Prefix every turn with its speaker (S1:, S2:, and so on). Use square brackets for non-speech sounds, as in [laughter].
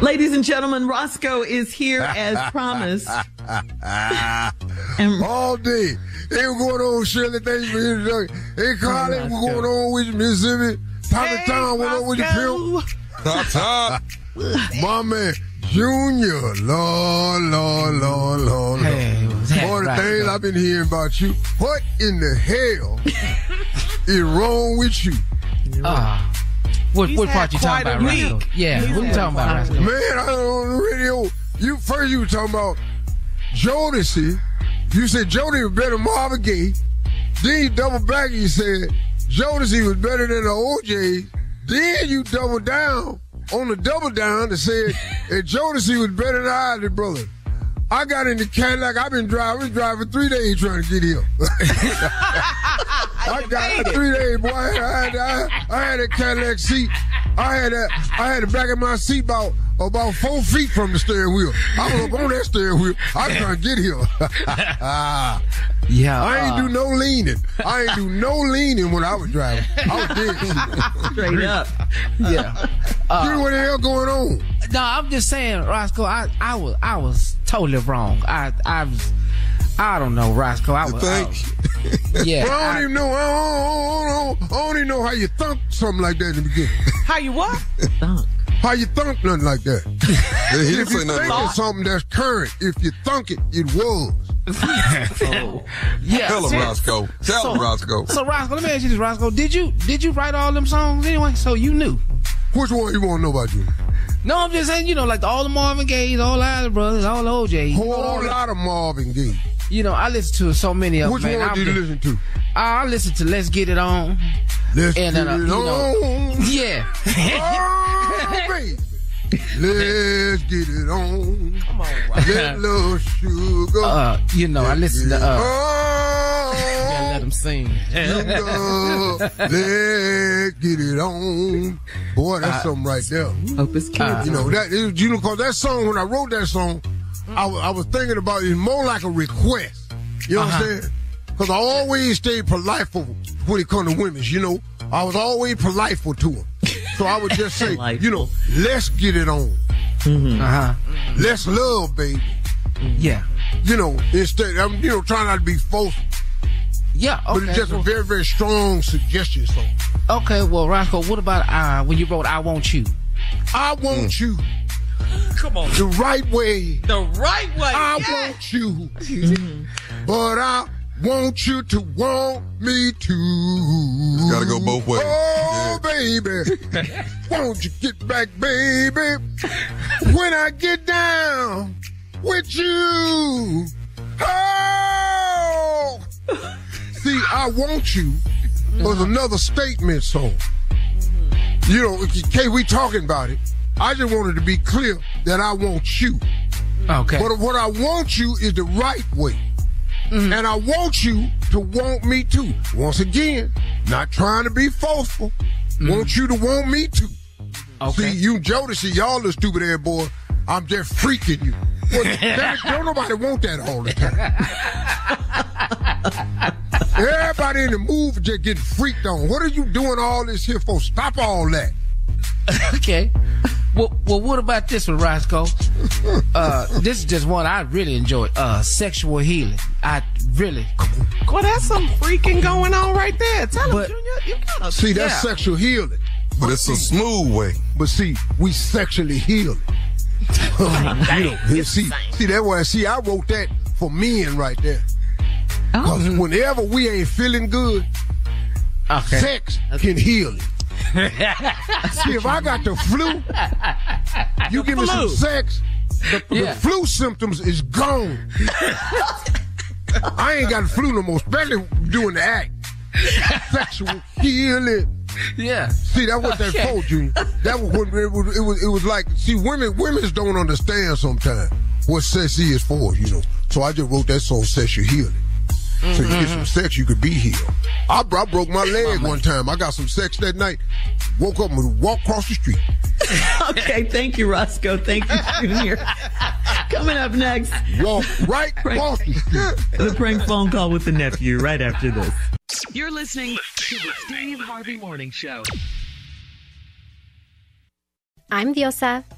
S1: Ladies and gentlemen, Roscoe is here as [laughs] promised. [laughs]
S2: and all day. Hey, what's going on, Shirley? Thanks for introduction. Hey, Carly, what's going on with you, Mississippi? Tommy hey, Town, what up with you, pimp? Top top. [laughs] My man, Junior. Lord, Lord, Lord, Lord. Hey, Boy, the things I've been hearing about you. What in the hell is wrong with you?
S3: Ah. Uh. What, what part you talking about, Roscoe? Yeah, He's what you talking about, Roscoe?
S2: Man, I don't know on the radio. You first you were talking about Jodeci. You said Jody was better than Marvin Gaye. Then you double back and you said Jodeci was better than the OJ. Then you double down on the double down and said [laughs] that Jodeci was better than I, the brother. I got in the Cadillac. I've been driving, been driving three days trying to get here. [laughs] [laughs] I got a three days, boy. I had, I, I had a Cadillac seat. I had a, I had the back of my seat about about four feet from the steering wheel. I was up on that steering wheel. I was trying to get here. [laughs]
S3: yeah,
S2: I ain't uh, do no leaning. I ain't do no leaning when I was driving. I was dead. [laughs]
S3: Straight up. Yeah. [laughs]
S2: Uh, what the hell going on?
S3: No, I'm just saying, Roscoe. I, I was, I was totally wrong. I, I was. I don't know, Roscoe. I was, I
S2: was yeah. I don't I, even know. I don't, I, don't, I don't even know how you thunk something like that in the beginning.
S3: How you what?
S2: thunk. How you thunk nothing like that? [laughs] he didn't if you think of something that's current, if you thunk it, it was. [laughs]
S3: oh. Yeah.
S2: Tell him, Roscoe. Tell so, him, Roscoe.
S3: So, Roscoe, let me ask you this, Roscoe. Did you did you write all them songs anyway? So you knew.
S2: Which one you want to know about you?
S3: No, I'm just saying, you know, like all the Marvin Gayes, all the other brothers, all the O'Jays.
S2: Whole you lot of Marvin Gaye.
S3: You know, I listen to so many of
S2: them. Which
S3: man.
S2: one did you listen to?
S3: I listen to Let's Get It On.
S2: Let's and, Get uh, It On. [laughs]
S3: yeah.
S2: oh, Let's get it on. Come on, right. Get little sugar.
S3: Uh, you know, I listen to. Uh, oh, let them sing.
S2: Let's get it on. Boy, that's uh, something right there.
S3: Hope it's kids. Uh,
S2: you know that. You know, cause that song when I wrote that song, I, I was thinking about it more like a request. You know uh-huh. what I'm uh-huh. saying? Because I always stayed polite for when it comes to women, you know. I was always polite for to them. So I would just say, you know, let's get it on.
S3: Uh huh.
S2: Let's love, baby.
S3: Yeah.
S2: You know, instead, I'm, you know, trying not to be forceful.
S3: Yeah,
S2: But it's just a very, very strong suggestion So.
S3: Okay, well, Roscoe, what about uh, when you wrote "I Want You"?
S2: I want you
S1: Come on.
S2: the right way.
S1: The right way.
S2: I
S1: Yeah.
S2: want you. Mm-hmm. but I want you to want me too.
S4: Gotta go both ways.
S2: Oh, baby. [laughs] Won't you get back, baby? When I get down with you. Oh. See, I want you was uh-huh. another statement song. You know, Kay, we talking about it. I just wanted to be clear that I want you.
S3: Okay.
S2: But what I want you is the right way. Mm-hmm. And I want you to want me too. Once again, not trying to be forceful. Mm-hmm. Want you to want me too.
S3: Okay.
S2: See, you Jodeci, y'all the stupid ass boy. I'm just freaking you. Well, [laughs] don't nobody want that all the time. [laughs] Everybody in the move just getting freaked on. What are you doing all this here for? Stop all that.
S3: okay. Well, well, what about this one, Roscoe? [laughs] Uh, this is just one I really enjoy. Uh, sexual healing. I really.
S1: Well, that's some freaking going on right there. Tell
S3: But-
S1: him, Junior. You gotta
S2: See, that's
S3: Yeah.
S2: sexual healing.
S4: But it's a smooth way.
S2: But see, we sexually healing. [laughs] [laughs] you know, see, see that why see I wrote that for men right there. Because whenever we ain't feeling good,
S3: Okay.
S2: sex can heal it. [laughs] see, if I got the flu, you give me some sex, the,
S3: Yeah.
S2: the flu symptoms is gone. I ain't got the flu no more, especially doing the act. Sexual healing.
S3: Yeah.
S2: See, that was that
S3: Okay.
S2: for, Junior. That was when it was, it was. It was like, see, women, women's don't understand sometimes what sex is for, you know. So I just wrote that song, "Sexual Healing." Mm-hmm. So you get some sex, you could be healed. I, I broke my leg one time. I got some sex that night. Woke up and walked across the street. [laughs]
S1: Okay, thank you, Roscoe. Thank you, [laughs] Junior. Coming up next,
S2: Walk [laughs] right across the street.
S1: the prank phone call with the nephew right after this. You're listening to the Steve Harvey Morning Show.
S5: I'm Diosa.